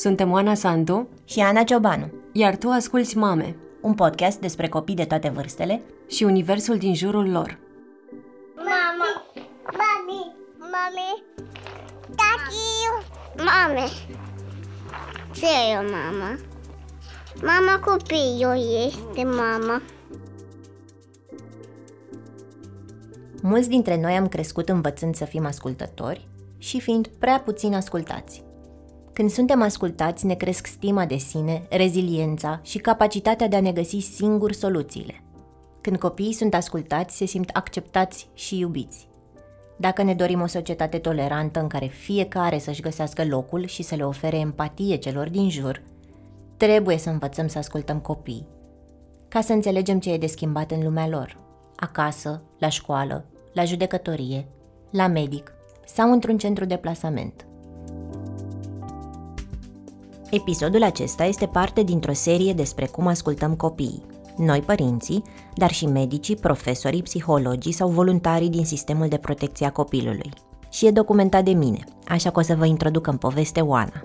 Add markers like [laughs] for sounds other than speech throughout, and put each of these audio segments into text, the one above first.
Suntem Oana Sandu și Ana Ciobanu, iar tu asculți Mame un podcast despre copii de toate vârstele și universul din jurul lor. Mama, mami, mami, tati, mame. Ce e o mama? Mama copilul este mama. Mulți dintre noi am crescut învățând să fim ascultători și fiind prea puțin ascultați. Când suntem ascultați, ne cresc stima de sine, reziliența și capacitatea de a ne găsi singuri soluțiile. Când copiii sunt ascultați, se simt acceptați și iubiți. Dacă ne dorim o societate tolerantă în care fiecare să-și găsească locul și să le ofere empatie celor din jur, trebuie să învățăm să ascultăm copiii, ca să înțelegem ce e de schimbat în lumea lor, acasă, la școală, la judecătorie, la medic sau într-un centru de plasament. Episodul acesta este parte dintr-o serie despre cum ascultăm copiii. Noi, părinții, dar și medicii, profesorii, psihologii sau voluntarii din sistemul de protecție a copilului. Și e documentat de mine, așa că o să vă introduc în poveste Oana.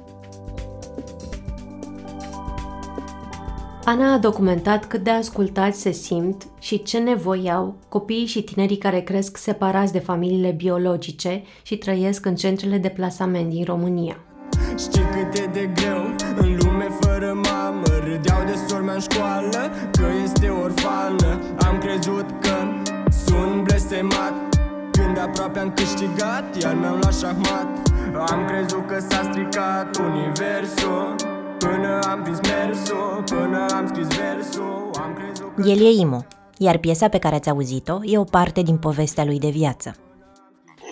Ana a documentat cât de ascultați se simt și ce nevoi au copiii și tinerii care cresc separați de familiile biologice și trăiesc în centrele de plasament din România. Știi cât e de greu în lume fără mamă Râdeau de sormea în școală că este orfană. Am crezut că sunt blestemat. Când aproape am câștigat, iar mi-am luat șahmat. Am crezut că s-a stricat universul Până am prins mersul, până am scris versul. Am crezut că... El e Imo, iar piesa pe care ați auzit-o e o parte din povestea lui de viață.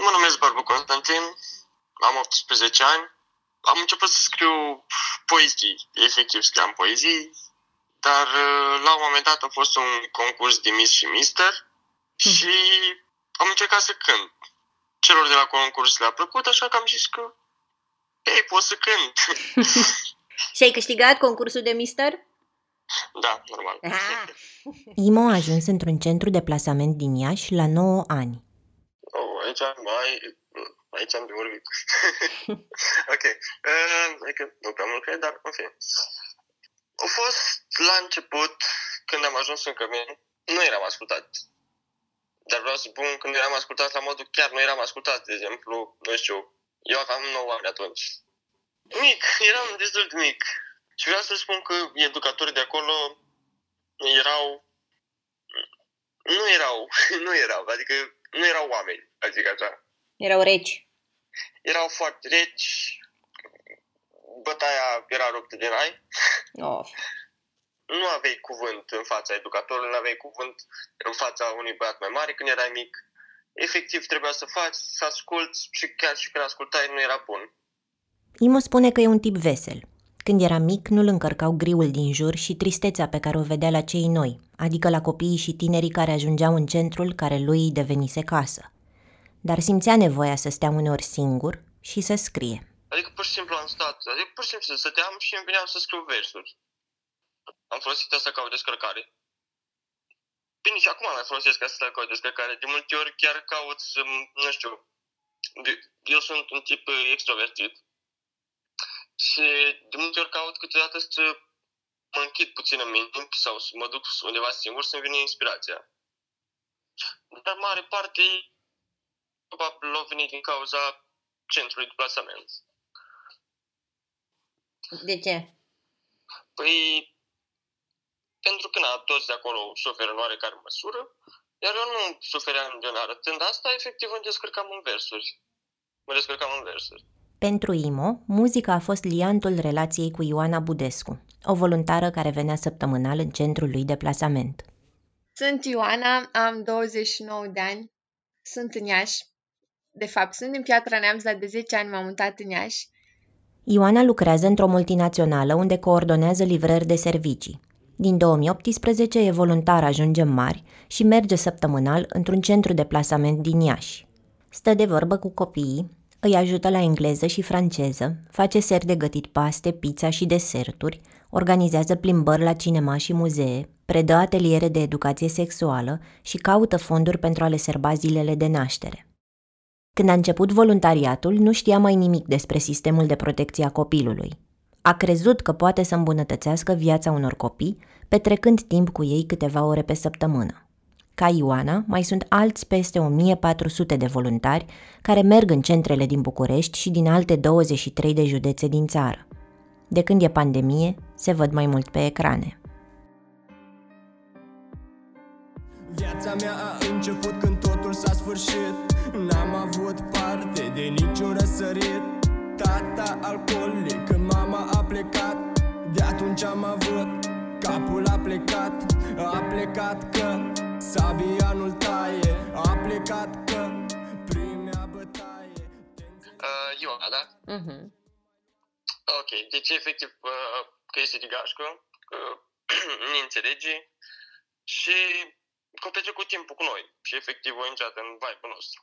Mă numesc Barbu Constantin, am 18 ani, am început să scriu poezii, efectiv scriam poezii, dar uh, la un moment dat a fost un concurs de Miss și Mister hm. și am încercat să cânt. Celor de la concurs le-a plăcut, așa că am zis că ei, pot să cânt. [laughs] [laughs] și ai câștigat concursul de Mister? Da, normal. Ah. Imo a ajuns într-un centru de plasament din Iași la 9 ani. Oh, aici mai Aici am de vorbit. [laughs] ok. Uh, adică nu prea mult cred, dar în fine. A fost la început, când am ajuns în cămin, nu eram ascultat. Dar vreau să spun, când eram ascultat la modul chiar nu eram ascultat, de exemplu, nu știu, eu aveam 9 ani atunci. Mic, eram destul de mic. Și vreau să spun că educatorii de acolo erau... Nu erau, [laughs] nu erau, adică nu erau oameni, adică așa. Erau reci. Erau foarte reci, bătaia era ruptă de rai. Oh. Nu aveai cuvânt în fața educatorului, nu aveai cuvânt în fața unui băiat mai mare când erai mic. Efectiv trebuia să faci, să asculți și chiar și când ascultai nu era bun. Imo spune că e un tip vesel. Când era mic, nu-l încărcau griul din jur și tristețea pe care o vedea la cei noi, adică la copiii și tinerii care ajungeau în centrul care lui îi devenise casă dar simțea nevoia să stea uneori singur și să scrie. Adică pur și simplu am stat, adică pur și simplu stăteam și îmi veneam să scriu versuri. Am folosit asta ca o descărcare. Bine, și acum mai folosesc asta ca o descărcare. De multe ori chiar caut să, nu știu, eu sunt un tip extrovertit. Și de multe ori caut câteodată să mă închid puțin în mine sau să mă duc undeva singur să-mi vină inspirația. Dar mare parte probabil au venit din cauza centrului de plasament. De ce? Păi, pentru că na, toți de acolo suferă în oarecare măsură, iar eu nu sufeream de arătând asta, efectiv îmi descărcam în versuri. Mă descărcam în versuri. Pentru Imo, muzica a fost liantul relației cu Ioana Budescu, o voluntară care venea săptămânal în centrul lui de plasament. Sunt Ioana, am 29 de ani, sunt în Iași de fapt, sunt din Piatra Neamț, dar de 10 ani m-am mutat în Iași. Ioana lucrează într-o multinațională unde coordonează livrări de servicii. Din 2018 e voluntar Ajungem Mari și merge săptămânal într-un centru de plasament din Iași. Stă de vorbă cu copiii, îi ajută la engleză și franceză, face seri de gătit paste, pizza și deserturi, organizează plimbări la cinema și muzee, predă ateliere de educație sexuală și caută fonduri pentru a le serba zilele de naștere. Când a început voluntariatul, nu știa mai nimic despre sistemul de protecție a copilului. A crezut că poate să îmbunătățească viața unor copii, petrecând timp cu ei câteva ore pe săptămână. Ca Ioana, mai sunt alți peste 1400 de voluntari care merg în centrele din București și din alte 23 de județe din țară. De când e pandemie, se văd mai mult pe ecrane. Viața mea a început când totul s-a sfârșit niciun răsărit Tata alcoolic, mama a plecat De atunci am avut Capul a plecat, a plecat că Sabianul taie, a plecat că Primea bătaie uh, Ioana, da? Uh-huh. Ok, deci efectiv uh, că este de gașcă, că [clears throat] ne înțelege și că petrecut timpul cu noi și efectiv a intrat în vibe nostru.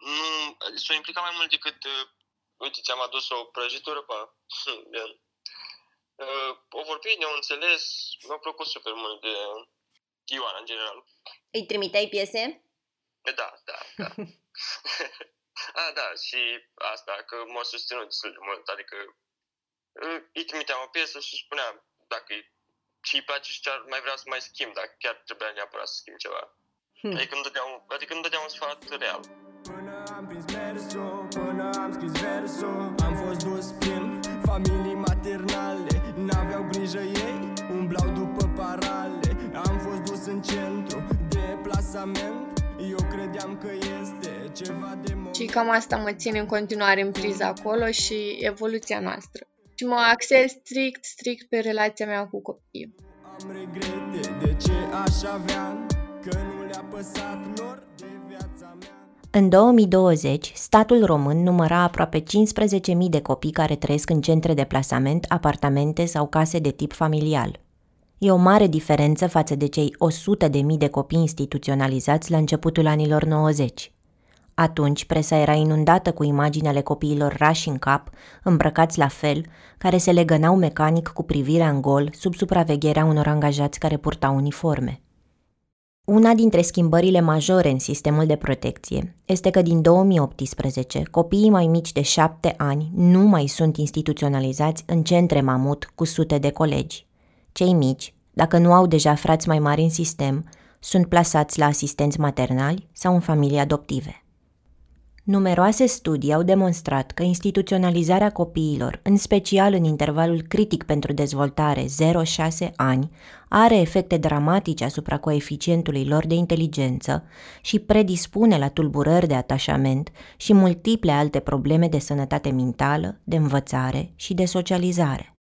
Nu, s-a implicat mai mult decât, uh, uite, ți-am adus o prăjitură pe [laughs] uh, o vorbit, ne-au înțeles, mi-a plăcut super mult de Ioana, în general. Îi trimiteai piese? Da, da, da. [laughs] A, da, și asta, că m-a susținut destul de mult, adică uh, îi trimiteam o piesă și spuneam dacă și îi place și ce ar mai vrea să mai schimb, dacă chiar trebuia neapărat să schimb ceva. Hmm. Adică îmi dădea un, adică îmi dădea un sfat real. Până am prins mersul, până am scris versul Am fost dus prin familii maternale N-aveau grijă ei, umblau după parale Am fost dus în centru de plasament Eu credeam că este ceva de moment Și cam asta mă ține în continuare în priză acolo și evoluția noastră și mă axez strict, strict pe relația mea cu copiii. Am regrete de ce aș avea, că nu le-a păsat lor de viața mea. În 2020, statul român număra aproape 15.000 de copii care trăiesc în centre de plasament, apartamente sau case de tip familial. E o mare diferență față de cei 100.000 de copii instituționalizați la începutul anilor 90. Atunci presa era inundată cu imagini ale copiilor rași în cap, îmbrăcați la fel, care se legănau mecanic cu privirea în gol sub supravegherea unor angajați care purtau uniforme. Una dintre schimbările majore în sistemul de protecție este că din 2018 copiii mai mici de șapte ani nu mai sunt instituționalizați în centre mamut cu sute de colegi. Cei mici, dacă nu au deja frați mai mari în sistem, sunt plasați la asistenți maternali sau în familii adoptive. Numeroase studii au demonstrat că instituționalizarea copiilor, în special în intervalul critic pentru dezvoltare 0-6 ani, are efecte dramatice asupra coeficientului lor de inteligență și predispune la tulburări de atașament și multiple alte probleme de sănătate mentală, de învățare și de socializare.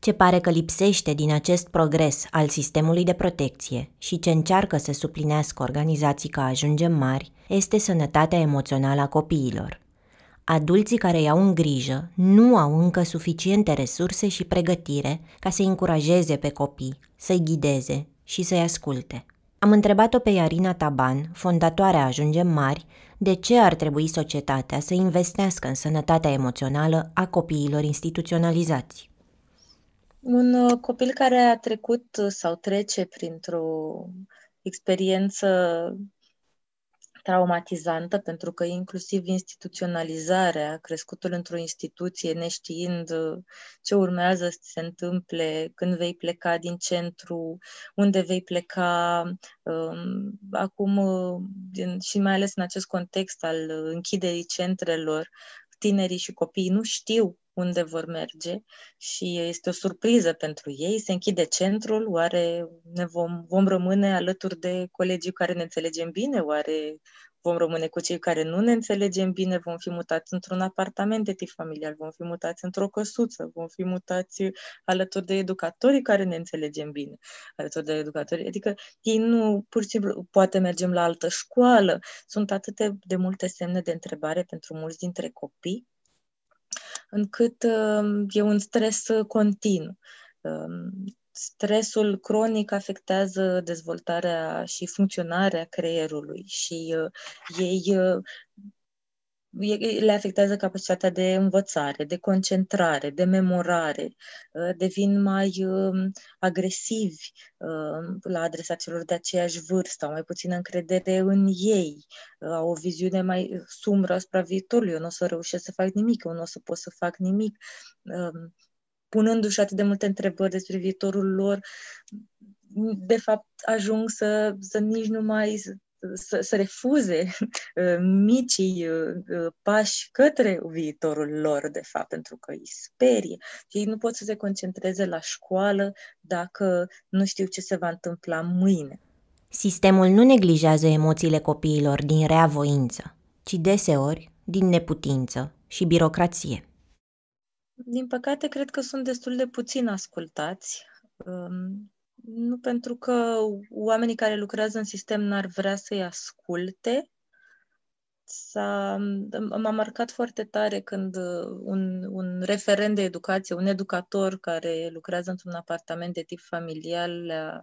Ce pare că lipsește din acest progres al sistemului de protecție și ce încearcă să suplinească organizații ca Ajungem Mari este sănătatea emoțională a copiilor. Adulții care iau în grijă nu au încă suficiente resurse și pregătire ca să încurajeze pe copii, să-i ghideze și să-i asculte. Am întrebat-o pe Iarina Taban, fondatoarea Ajungem Mari, de ce ar trebui societatea să investească în sănătatea emoțională a copiilor instituționalizați. Un uh, copil care a trecut uh, sau trece printr-o experiență traumatizantă, pentru că inclusiv instituționalizarea, crescutul într-o instituție, neștiind uh, ce urmează să se întâmple, când vei pleca din centru, unde vei pleca, um, acum și mai ales în acest context al închiderii centrelor, tinerii și copiii nu știu unde vor merge și este o surpriză pentru ei. Se închide centrul, oare ne vom, vom rămâne alături de colegii care ne înțelegem bine? Oare vom rămâne cu cei care nu ne înțelegem bine? Vom fi mutați într-un apartament de tip familial? Vom fi mutați într-o căsuță? Vom fi mutați alături de educatorii care ne înțelegem bine? Alături de educatorii? Adică ei nu, pur și simplu, poate mergem la altă școală. Sunt atât de multe semne de întrebare pentru mulți dintre copii încât uh, e un stres uh, continuu. Um, stresul cronic afectează dezvoltarea și funcționarea creierului și uh, ei le afectează capacitatea de învățare, de concentrare, de memorare, uh, devin mai um, agresivi uh, la adresa celor de aceeași vârstă, au mai puțină încredere în ei, uh, au o viziune mai sumbră asupra viitorului, eu nu o să reușesc să fac nimic, eu nu o să pot să fac nimic. Um, punându-și atât de multe întrebări despre viitorul lor, de fapt ajung să, să nici nu mai să, să refuze [laughs] uh, micii uh, uh, pași către viitorul lor, de fapt, pentru că îi sperie. Ei nu pot să se concentreze la școală dacă nu știu ce se va întâmpla mâine. Sistemul nu neglijează emoțiile copiilor din rea voință, ci deseori din neputință și birocrație. Din păcate, cred că sunt destul de puțin ascultați. Um, nu pentru că oamenii care lucrează în sistem n-ar vrea să-i asculte. S-a, m-a marcat foarte tare când un, un referent de educație, un educator care lucrează într-un apartament de tip familial, a,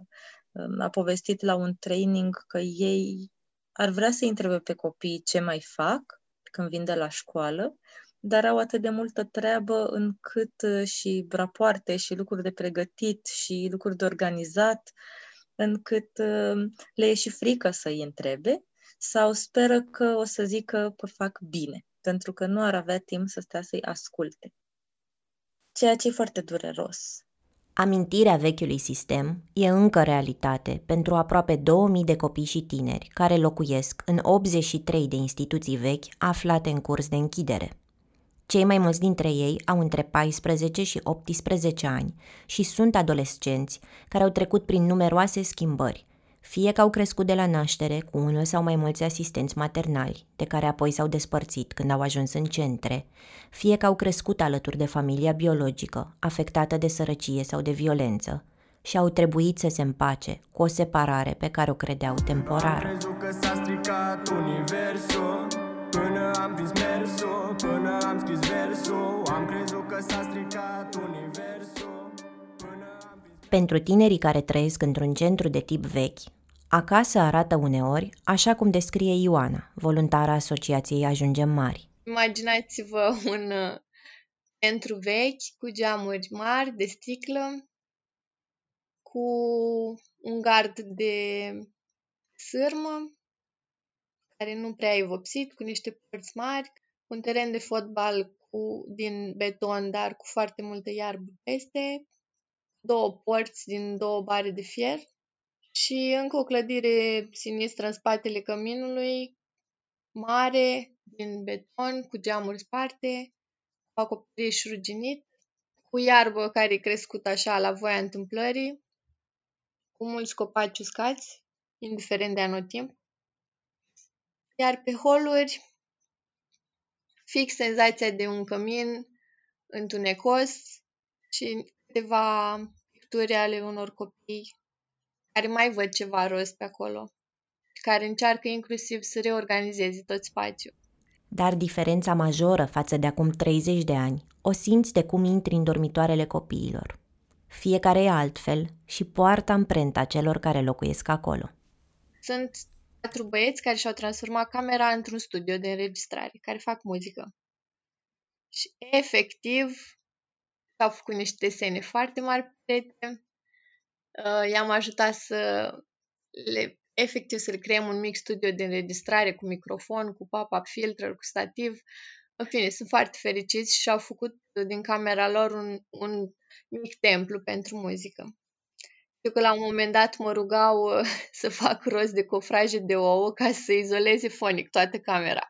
a povestit la un training că ei ar vrea să întrebe pe copii ce mai fac când vin de la școală, dar au atât de multă treabă încât uh, și rapoarte și lucruri de pregătit și lucruri de organizat, încât uh, le e și frică să îi întrebe sau speră că o să zică că fac bine, pentru că nu ar avea timp să stea să-i asculte. Ceea ce e foarte dureros. Amintirea vechiului sistem e încă realitate pentru aproape 2000 de copii și tineri care locuiesc în 83 de instituții vechi aflate în curs de închidere. Cei mai mulți dintre ei au între 14 și 18 ani și sunt adolescenți care au trecut prin numeroase schimbări, fie că au crescut de la naștere cu unul sau mai mulți asistenți maternali, de care apoi s-au despărțit când au ajuns în centre, fie că au crescut alături de familia biologică, afectată de sărăcie sau de violență, și au trebuit să se împace cu o separare pe care o credeau temporară. Până am prins mersul, până am scris versul Am crezut că s-a stricat universul am... Pentru tinerii care trăiesc într-un centru de tip vechi, acasă arată uneori așa cum descrie Ioana, voluntara Asociației Ajungem Mari. Imaginați-vă un uh, centru vechi cu geamuri mari de sticlă, cu un gard de sârmă care nu prea e vopsit, cu niște părți mari, un teren de fotbal cu, din beton, dar cu foarte multă iarbă peste, două porți din două bare de fier și încă o clădire sinistră în spatele căminului, mare, din beton, cu geamuri sparte, cu acoperiș ruginit, cu iarbă care e crescută așa la voia întâmplării, cu mulți copaci uscați, indiferent de anotimp, iar pe holuri, fix senzația de un cămin întunecos și câteva picturi ale unor copii care mai văd ceva rost pe acolo, care încearcă inclusiv să reorganizeze tot spațiul. Dar diferența majoră față de acum 30 de ani o simți de cum intri în dormitoarele copiilor. Fiecare e altfel și poartă amprenta celor care locuiesc acolo. Sunt patru băieți care și-au transformat camera într-un studio de înregistrare, care fac muzică. Și efectiv au făcut niște desene foarte mari pe Uh, i-am ajutat să le, efectiv să le creăm un mic studio de înregistrare cu microfon, cu pop-up filter, cu stativ. În fine, sunt foarte fericiți și au făcut din camera lor un, un mic templu pentru muzică. Știu că la un moment dat mă rugau uh, [laughs] să fac rost de cofraje de ouă ca să izoleze fonic toată camera.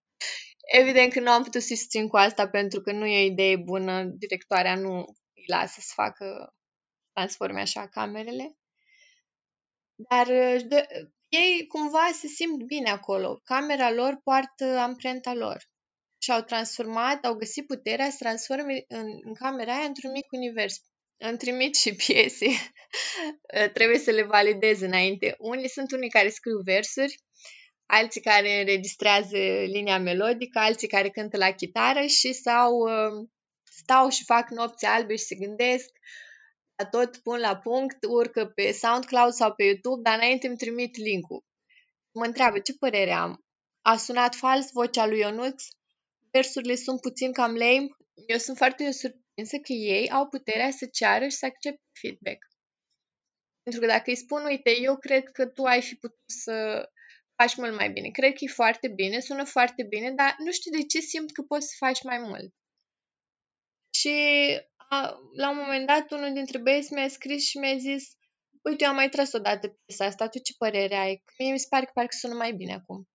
[laughs] Evident că nu am putut să susțin cu asta pentru că nu e o idee bună, directoarea nu îi lasă să facă, transforme așa camerele. Dar uh, de, ei cumva se simt bine acolo. Camera lor poartă amprenta lor. Și au transformat, au găsit puterea să transforme în, în camera aia într-un mic univers îmi trimit și piese. [laughs] Trebuie să le validez înainte. Unii sunt unii care scriu versuri, alții care înregistrează linia melodică, alții care cântă la chitară și sau uh, stau și fac nopți albe și se gândesc, tot pun la punct, urcă pe SoundCloud sau pe YouTube, dar înainte îmi trimit link-ul. Mă întreabă ce părere am. A sunat fals vocea lui Ionuț? Versurile sunt puțin cam lame? Eu sunt foarte însă că ei au puterea să ceară și să accepte feedback. Pentru că dacă îi spun, uite, eu cred că tu ai fi putut să faci mult mai bine. Cred că e foarte bine, sună foarte bine, dar nu știu de ce simt că poți să faci mai mult. Și la un moment dat, unul dintre băieți mi-a scris și mi-a zis uite, eu am mai tras odată piesa asta, tu ce părere ai? Mie mi se pare că parcă sună mai bine acum.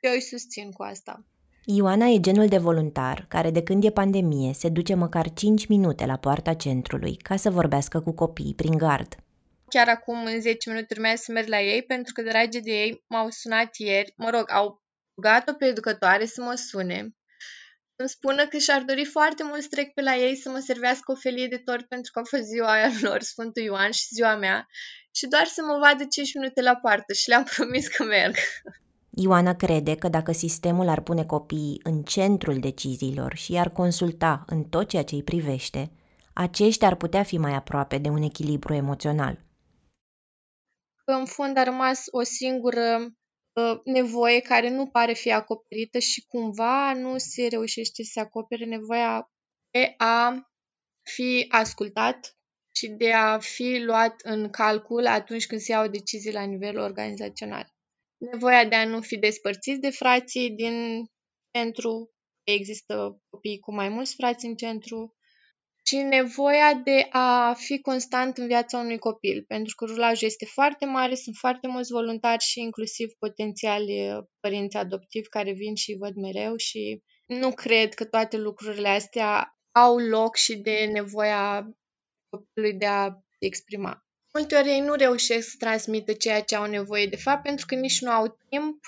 Eu îi susțin cu asta. Ioana e genul de voluntar care de când e pandemie se duce măcar 5 minute la poarta centrului ca să vorbească cu copiii prin gard. Chiar acum în 10 minute urmează să merg la ei pentru că dragi de ei m-au sunat ieri, mă rog, au rugat-o pe educătoare să mă sune îmi spună că și-ar dori foarte mult să trec pe la ei să mă servească o felie de tort pentru că a fost ziua aia [laughs] lor, Sfântul Ioan și ziua mea și doar să mă vadă 5 minute la poartă și le-am promis că merg. Ioana crede că dacă sistemul ar pune copiii în centrul deciziilor și i-ar consulta în tot ceea ce îi privește, aceștia ar putea fi mai aproape de un echilibru emoțional. În fond a rămas o singură uh, nevoie care nu pare fi acoperită și cumva nu se reușește să acopere nevoia de a fi ascultat și de a fi luat în calcul atunci când se iau decizii la nivel organizațional nevoia de a nu fi despărțiți de frații din centru, există copii cu mai mulți frați în centru, și nevoia de a fi constant în viața unui copil, pentru că rulajul este foarte mare, sunt foarte mulți voluntari și inclusiv potențiali uh, părinți adoptivi care vin și văd mereu și nu cred că toate lucrurile astea au loc și de nevoia copilului de a exprima multe ori ei nu reușesc să transmită ceea ce au nevoie de fapt pentru că nici nu au timp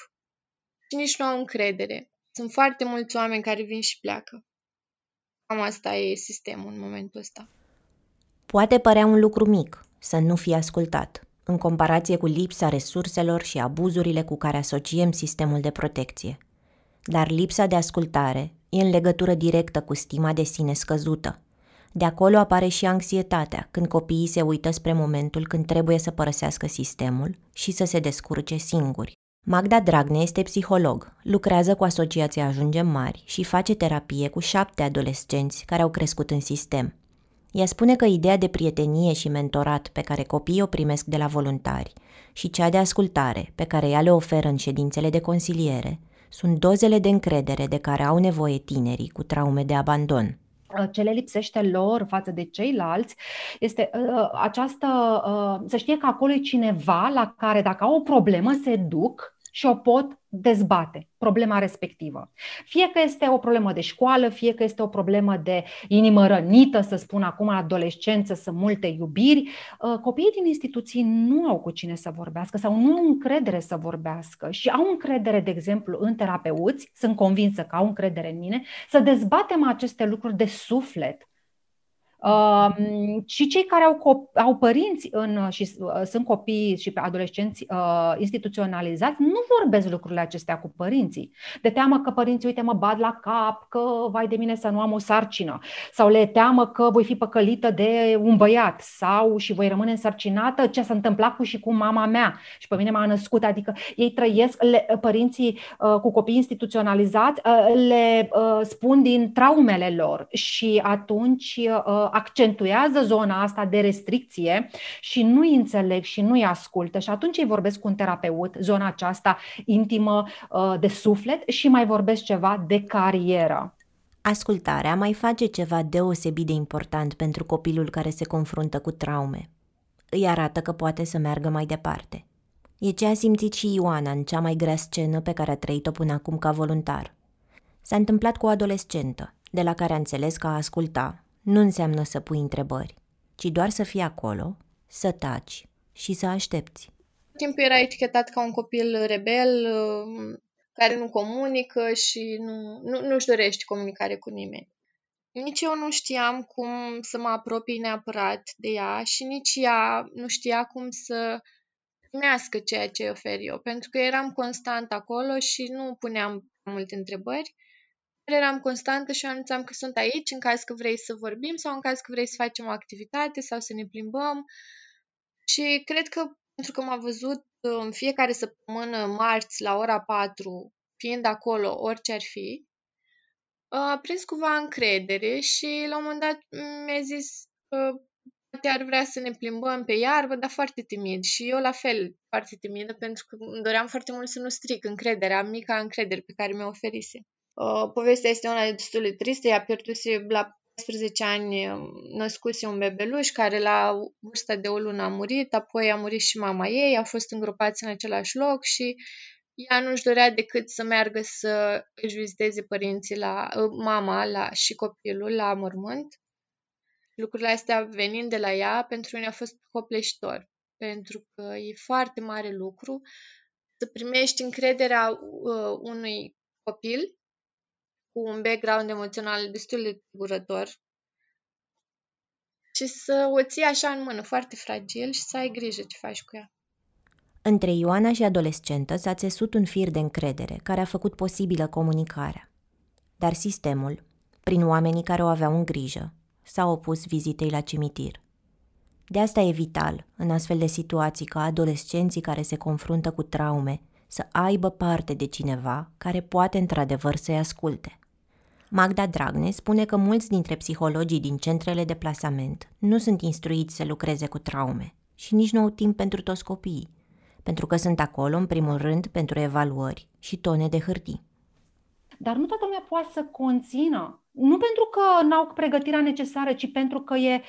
și nici nu au încredere. Sunt foarte mulți oameni care vin și pleacă. Cam asta e sistemul în momentul ăsta. Poate părea un lucru mic să nu fie ascultat, în comparație cu lipsa resurselor și abuzurile cu care asociem sistemul de protecție. Dar lipsa de ascultare e în legătură directă cu stima de sine scăzută, de acolo apare și anxietatea, când copiii se uită spre momentul când trebuie să părăsească sistemul și să se descurce singuri. Magda Dragne este psiholog, lucrează cu Asociația Ajungem Mari și face terapie cu șapte adolescenți care au crescut în sistem. Ea spune că ideea de prietenie și mentorat pe care copiii o primesc de la voluntari și cea de ascultare pe care ea le oferă în ședințele de consiliere sunt dozele de încredere de care au nevoie tinerii cu traume de abandon. Uh, ce le lipsește lor față de ceilalți este uh, această, uh, să știe că acolo e cineva la care dacă au o problemă se duc și o pot dezbate, problema respectivă. Fie că este o problemă de școală, fie că este o problemă de inimă rănită, să spun acum, adolescență, sunt multe iubiri, uh, copiii din instituții nu au cu cine să vorbească sau nu au încredere să vorbească și au încredere, de exemplu, în terapeuți, sunt convinsă că au încredere în mine, să dezbatem aceste lucruri de suflet Uh, și cei care au, cop- au părinți în, și uh, sunt copii și adolescenți uh, instituționalizați nu vorbesc lucrurile acestea cu părinții. De teamă că părinții, uite, mă bad la cap, că vai de mine să nu am o sarcină, sau le teamă că voi fi păcălită de un băiat, sau și voi rămâne însărcinată, ce s-a întâmplat cu și cu mama mea și pe mine m-a născut. Adică ei trăiesc, le, părinții uh, cu copii instituționalizați uh, le uh, spun din traumele lor și atunci uh, accentuează zona asta de restricție și nu-i înțeleg și nu-i ascultă și atunci îi vorbesc cu un terapeut, zona aceasta intimă uh, de suflet și mai vorbesc ceva de carieră. Ascultarea mai face ceva deosebit de important pentru copilul care se confruntă cu traume. Îi arată că poate să meargă mai departe. E ce a simțit și Ioana în cea mai grea scenă pe care a trăit-o până acum ca voluntar. S-a întâmplat cu o adolescentă, de la care a înțeles că a asculta nu înseamnă să pui întrebări, ci doar să fii acolo, să taci și să aștepți. Timpul era etichetat ca un copil rebel, um, care nu comunică și nu, nu, nu-și dorește comunicare cu nimeni. Nici eu nu știam cum să mă apropii neapărat de ea și nici ea nu știa cum să primească ceea ce ofer eu, pentru că eram constant acolo și nu puneam multe întrebări eram constantă și anunțam că sunt aici în caz că vrei să vorbim sau în caz că vrei să facem o activitate sau să ne plimbăm. Și cred că pentru că m-a văzut uh, în fiecare săptămână, marți, la ora 4, fiind acolo, orice ar fi, a prins cumva încredere și la un moment dat mi-a zis că poate ar vrea să ne plimbăm pe iarbă, dar foarte timid. Și eu la fel, foarte timidă, pentru că îmi doream foarte mult să nu stric încrederea, mica încredere pe care mi-o oferise. Uh, povestea este una destul de tristă, ea pierduse la 14 ani născuse un bebeluș care la vârsta de o lună a murit, apoi a murit și mama ei, au fost îngropați în același loc și ea nu-și dorea decât să meargă să își viziteze părinții la mama la, și copilul la mormânt. Lucrurile astea venind de la ea, pentru mine a fost copleșitor, pentru că e foarte mare lucru să primești încrederea uh, unui copil cu un background emoțional destul de tulburător și să o ții așa în mână, foarte fragil și să ai grijă ce faci cu ea. Între Ioana și adolescentă s-a țesut un fir de încredere care a făcut posibilă comunicarea. Dar sistemul, prin oamenii care o aveau în grijă, s-a opus vizitei la cimitir. De asta e vital, în astfel de situații, ca adolescenții care se confruntă cu traume să aibă parte de cineva care poate într-adevăr să-i asculte. Magda Dragne spune că mulți dintre psihologii din centrele de plasament nu sunt instruiți să lucreze cu traume și nici nu au timp pentru toți copiii, pentru că sunt acolo, în primul rând, pentru evaluări și tone de hârtii. Dar nu toată lumea poate să conțină. Nu pentru că n-au pregătirea necesară, ci pentru că e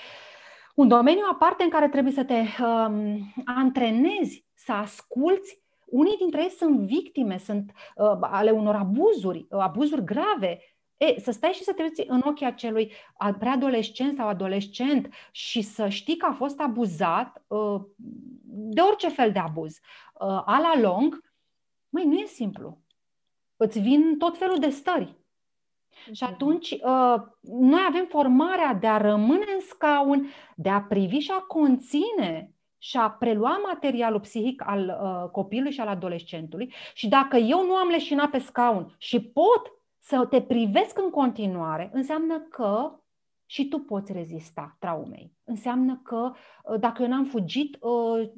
un domeniu aparte în care trebuie să te um, antrenezi, să asculți. Unii dintre ei sunt victime, sunt uh, ale unor abuzuri, uh, abuzuri grave E, să stai și să te uiți în ochii acelui preadolescent sau adolescent și să știi că a fost abuzat uh, de orice fel de abuz. Uh, a la lung, măi, nu e simplu. Îți vin tot felul de stări. Și mhm. atunci, uh, noi avem formarea de a rămâne în scaun, de a privi și a conține și a prelua materialul psihic al uh, copilului și al adolescentului și dacă eu nu am leșinat pe scaun și pot să te privesc în continuare, înseamnă că și tu poți rezista traumei. Înseamnă că uh, dacă eu n-am fugit uh,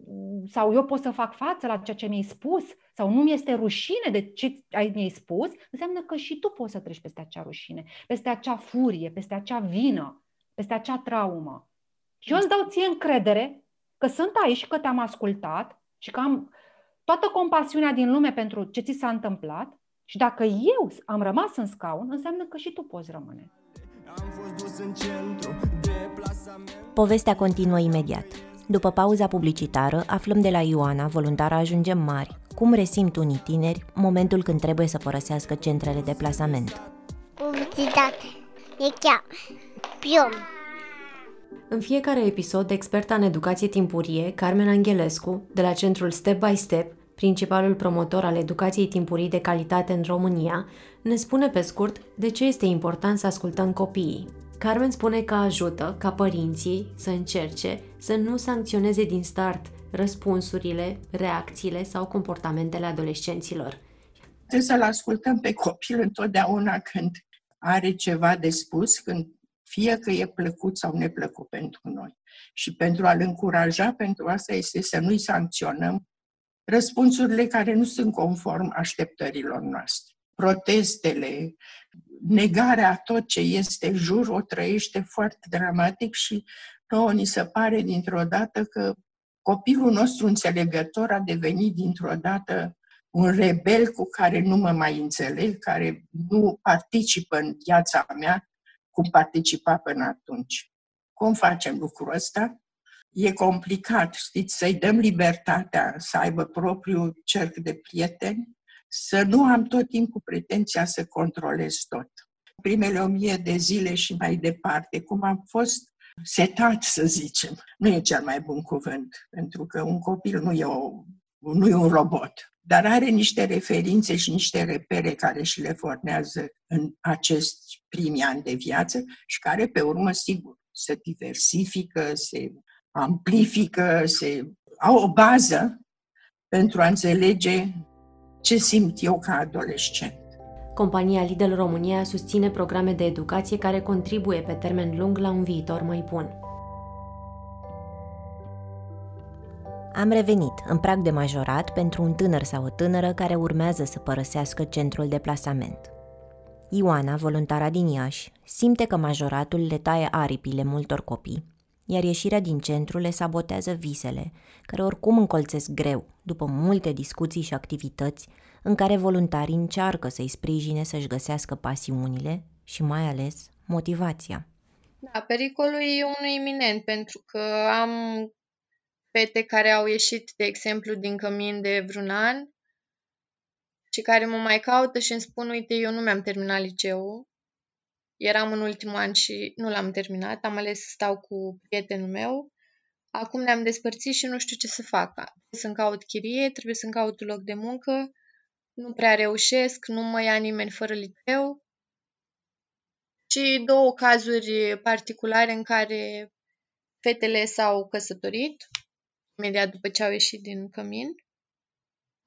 sau eu pot să fac față la ceea ce mi-ai spus sau nu mi-este rușine de ce mi-ai spus, înseamnă că și tu poți să treci peste acea rușine, peste acea furie, peste acea vină, peste acea traumă. Și eu îți dau ție încredere că sunt aici și că te-am ascultat și că am toată compasiunea din lume pentru ce ți s-a întâmplat și dacă eu am rămas în scaun, înseamnă că și tu poți rămâne. Povestea continuă imediat. După pauza publicitară, aflăm de la Ioana, voluntară Ajungem Mari, cum resimt unii tineri momentul când trebuie să părăsească centrele de plasament. Publicitate. E chiar. Piom. În fiecare episod, experta în educație timpurie, Carmen Angelescu, de la centrul Step by Step, principalul promotor al educației timpurii de calitate în România, ne spune pe scurt de ce este important să ascultăm copiii. Carmen spune că ajută ca părinții să încerce să nu sancționeze din start răspunsurile, reacțiile sau comportamentele adolescenților. Trebuie să-l ascultăm pe copil întotdeauna când are ceva de spus, când fie că e plăcut sau neplăcut pentru noi. Și pentru a-l încuraja, pentru asta este să nu-i sancționăm răspunsurile care nu sunt conform așteptărilor noastre. Protestele, negarea a tot ce este jur o trăiește foarte dramatic și nouă ni se pare dintr-o dată că copilul nostru înțelegător a devenit dintr-o dată un rebel cu care nu mă mai înțeleg, care nu participă în viața mea cum participa până atunci. Cum facem lucrul ăsta? E complicat, știți, să-i dăm libertatea să aibă propriul cerc de prieteni, să nu am tot timpul pretenția să controlez tot. Primele o mie de zile și mai departe, cum am fost setat, să zicem, nu e cel mai bun cuvânt, pentru că un copil nu e, o, nu e un robot, dar are niște referințe și niște repere care și le fornează în acești primi ani de viață și care, pe urmă, sigur, se diversifică, se amplifică, se, au o bază pentru a înțelege ce simt eu ca adolescent. Compania Lidl România susține programe de educație care contribuie pe termen lung la un viitor mai bun. Am revenit în prag de majorat pentru un tânăr sau o tânără care urmează să părăsească centrul de plasament. Ioana, voluntara din Iași, simte că majoratul le taie aripile multor copii iar ieșirea din centru le sabotează visele, care oricum încolțesc greu, după multe discuții și activități în care voluntarii încearcă să-i sprijine să-și găsească pasiunile și mai ales motivația. Da, pericolul e unul iminent, pentru că am fete care au ieșit, de exemplu, din cămin de vreun an și care mă mai caută și îmi spun, uite, eu nu mi-am terminat liceul, eram în ultimul an și nu l-am terminat, am ales să stau cu prietenul meu, acum ne-am despărțit și nu știu ce să fac. Trebuie să-mi caut chirie, trebuie să-mi caut loc de muncă, nu prea reușesc, nu mă ia nimeni fără liceu. Și două cazuri particulare în care fetele s-au căsătorit imediat după ce au ieșit din cămin.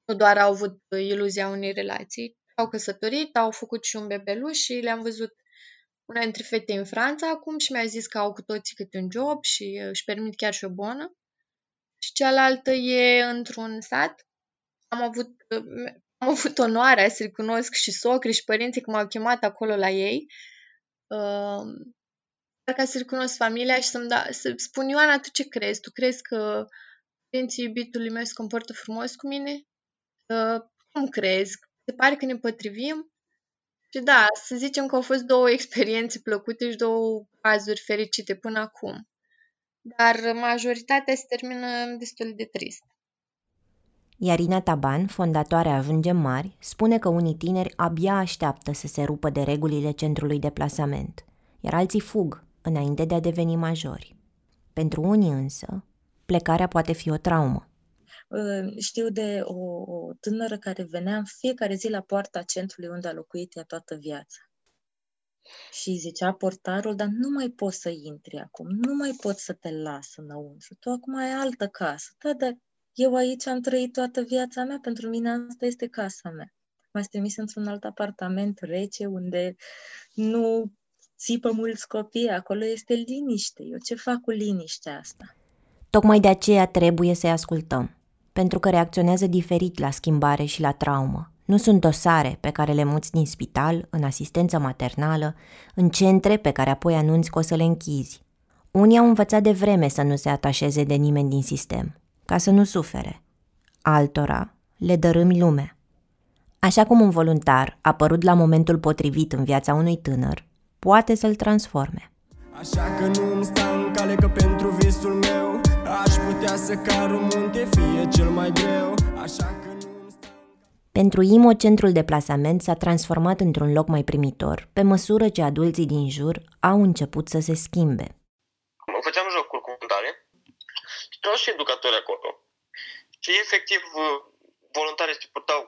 Nu doar au avut iluzia unei relații, au căsătorit, au făcut și un bebeluș și le-am văzut una dintre fete în Franța acum și mi-a zis că au cu toții câte un job și își permit chiar și o bonă. Și cealaltă e într-un sat. Am avut, am avut onoarea să-i cunosc și socri și părinții că m-au chemat acolo la ei. Uh, ca să recunosc familia și să-mi da, să spun, Ioana, tu ce crezi? Tu crezi că părinții iubitului meu se comportă frumos cu mine? Uh, cum crezi? Se pare că ne potrivim? Și da, să zicem că au fost două experiențe plăcute și două cazuri fericite până acum. Dar majoritatea se termină destul de trist. Iarina Taban, fondatoarea Ajungem Mari, spune că unii tineri abia așteaptă să se rupă de regulile centrului de plasament, iar alții fug înainte de a deveni majori. Pentru unii însă, plecarea poate fi o traumă. Știu de o, o tânără care venea în fiecare zi la poarta centrului unde a locuit ea toată viața. Și zicea portarul, dar nu mai poți să intri acum, nu mai poți să te las înăuntru, tu acum ai altă casă. Da, dar eu aici am trăit toată viața mea, pentru mine asta este casa mea. M-ați trimis într-un alt apartament rece unde nu țipă mulți copii, acolo este liniște. Eu ce fac cu liniștea asta? Tocmai de aceea trebuie să-i ascultăm, pentru că reacționează diferit la schimbare și la traumă. Nu sunt dosare pe care le muți din spital, în asistență maternală, în centre pe care apoi anunți că o să le închizi. Unii au învățat de vreme să nu se atașeze de nimeni din sistem, ca să nu sufere. Altora le dărâmi lumea. Așa cum un voluntar, apărut la momentul potrivit în viața unui tânăr, poate să-l transforme. Așa că nu îmi sta în cale că pentru visul meu Aș putea să car un munte, fie cel mai greu Așa că nu pentru IMO, centrul de plasament s-a transformat într-un loc mai primitor, pe măsură ce adulții din jur au început să se schimbe. Făceam jocuri cu tare și erau și educatori acolo. Și efectiv, voluntarii se purtau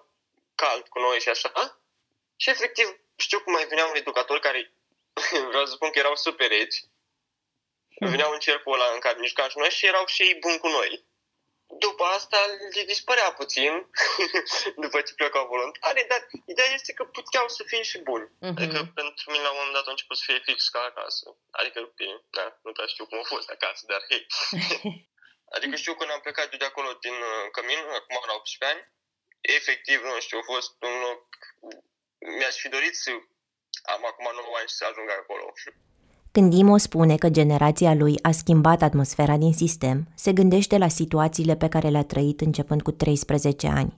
cald cu noi și așa. Și efectiv, știu cum mai venea un educator care, [laughs] vreau să spun că erau super reci, Hmm. Veneau în cercul ăla în care mișcam și noi și erau și ei buni cu noi. După asta le dispărea puțin, [laughs] după ce plecau voluntari, dar ideea este că puteau să fie și buni. Uh-huh. Adică pentru mine la un moment dat a început să fie fix ca acasă. Adică, bine, da, nu prea știu cum a fost acasă, dar hei. [laughs] adică știu când am plecat de acolo din uh, Cămin, acum la 18 ani, efectiv, nu știu, a fost un loc... Mi-aș fi dorit să am acum 9 ani și să ajung acolo. Când Imo spune că generația lui a schimbat atmosfera din sistem, se gândește la situațiile pe care le-a trăit începând cu 13 ani.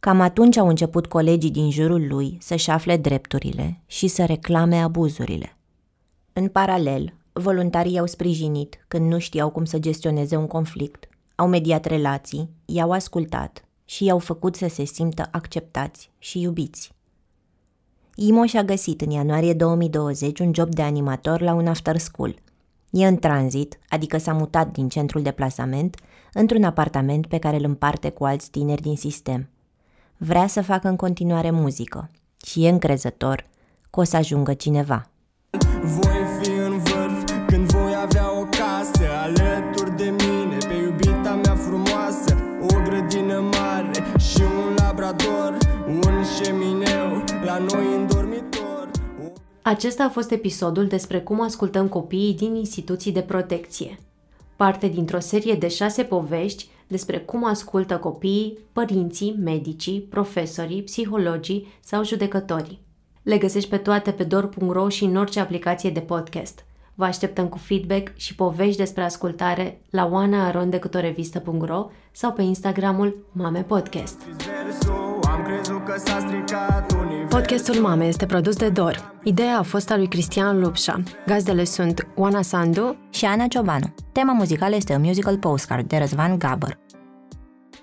Cam atunci au început colegii din jurul lui să-și afle drepturile și să reclame abuzurile. În paralel, voluntarii i-au sprijinit când nu știau cum să gestioneze un conflict, au mediat relații, i-au ascultat și i-au făcut să se simtă acceptați și iubiți. Imo și-a găsit în ianuarie 2020 un job de animator la un after school. E în tranzit, adică s-a mutat din centrul de plasament, într-un apartament pe care îl împarte cu alți tineri din sistem. Vrea să facă în continuare muzică și e încrezător că o să ajungă cineva. Voi Acesta a fost episodul despre cum ascultăm copiii din instituții de protecție. Parte dintr-o serie de șase povești despre cum ascultă copiii, părinții, medicii, profesorii, psihologii sau judecătorii. Le găsești pe toate pe dor.ro și în orice aplicație de podcast. Vă așteptăm cu feedback și povești despre ascultare la oanaarondecutorevistă.ro sau pe Instagramul Mame Podcast. Am crezut că s-a stricat unii Podcastul Mame este produs de Dor. Ideea a fost a lui Cristian Lupșa. Gazdele sunt Oana Sandu și Ana Ciobanu. Tema muzicală este un musical postcard de Răzvan Gabăr.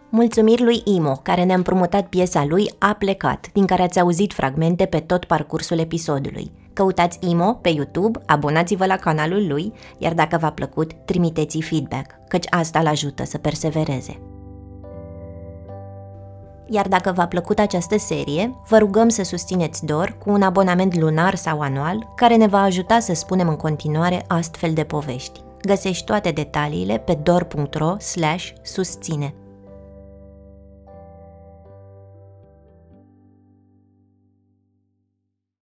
Mulțumiri lui Imo, care ne-a împrumutat piesa lui A plecat, din care ați auzit fragmente pe tot parcursul episodului. Căutați Imo pe YouTube, abonați-vă la canalul lui, iar dacă v-a plăcut, trimiteți feedback, căci asta îl ajută să persevereze. Iar dacă v-a plăcut această serie, vă rugăm să susțineți DOR cu un abonament lunar sau anual, care ne va ajuta să spunem în continuare astfel de povești. Găsești toate detaliile pe dor.ro/susține.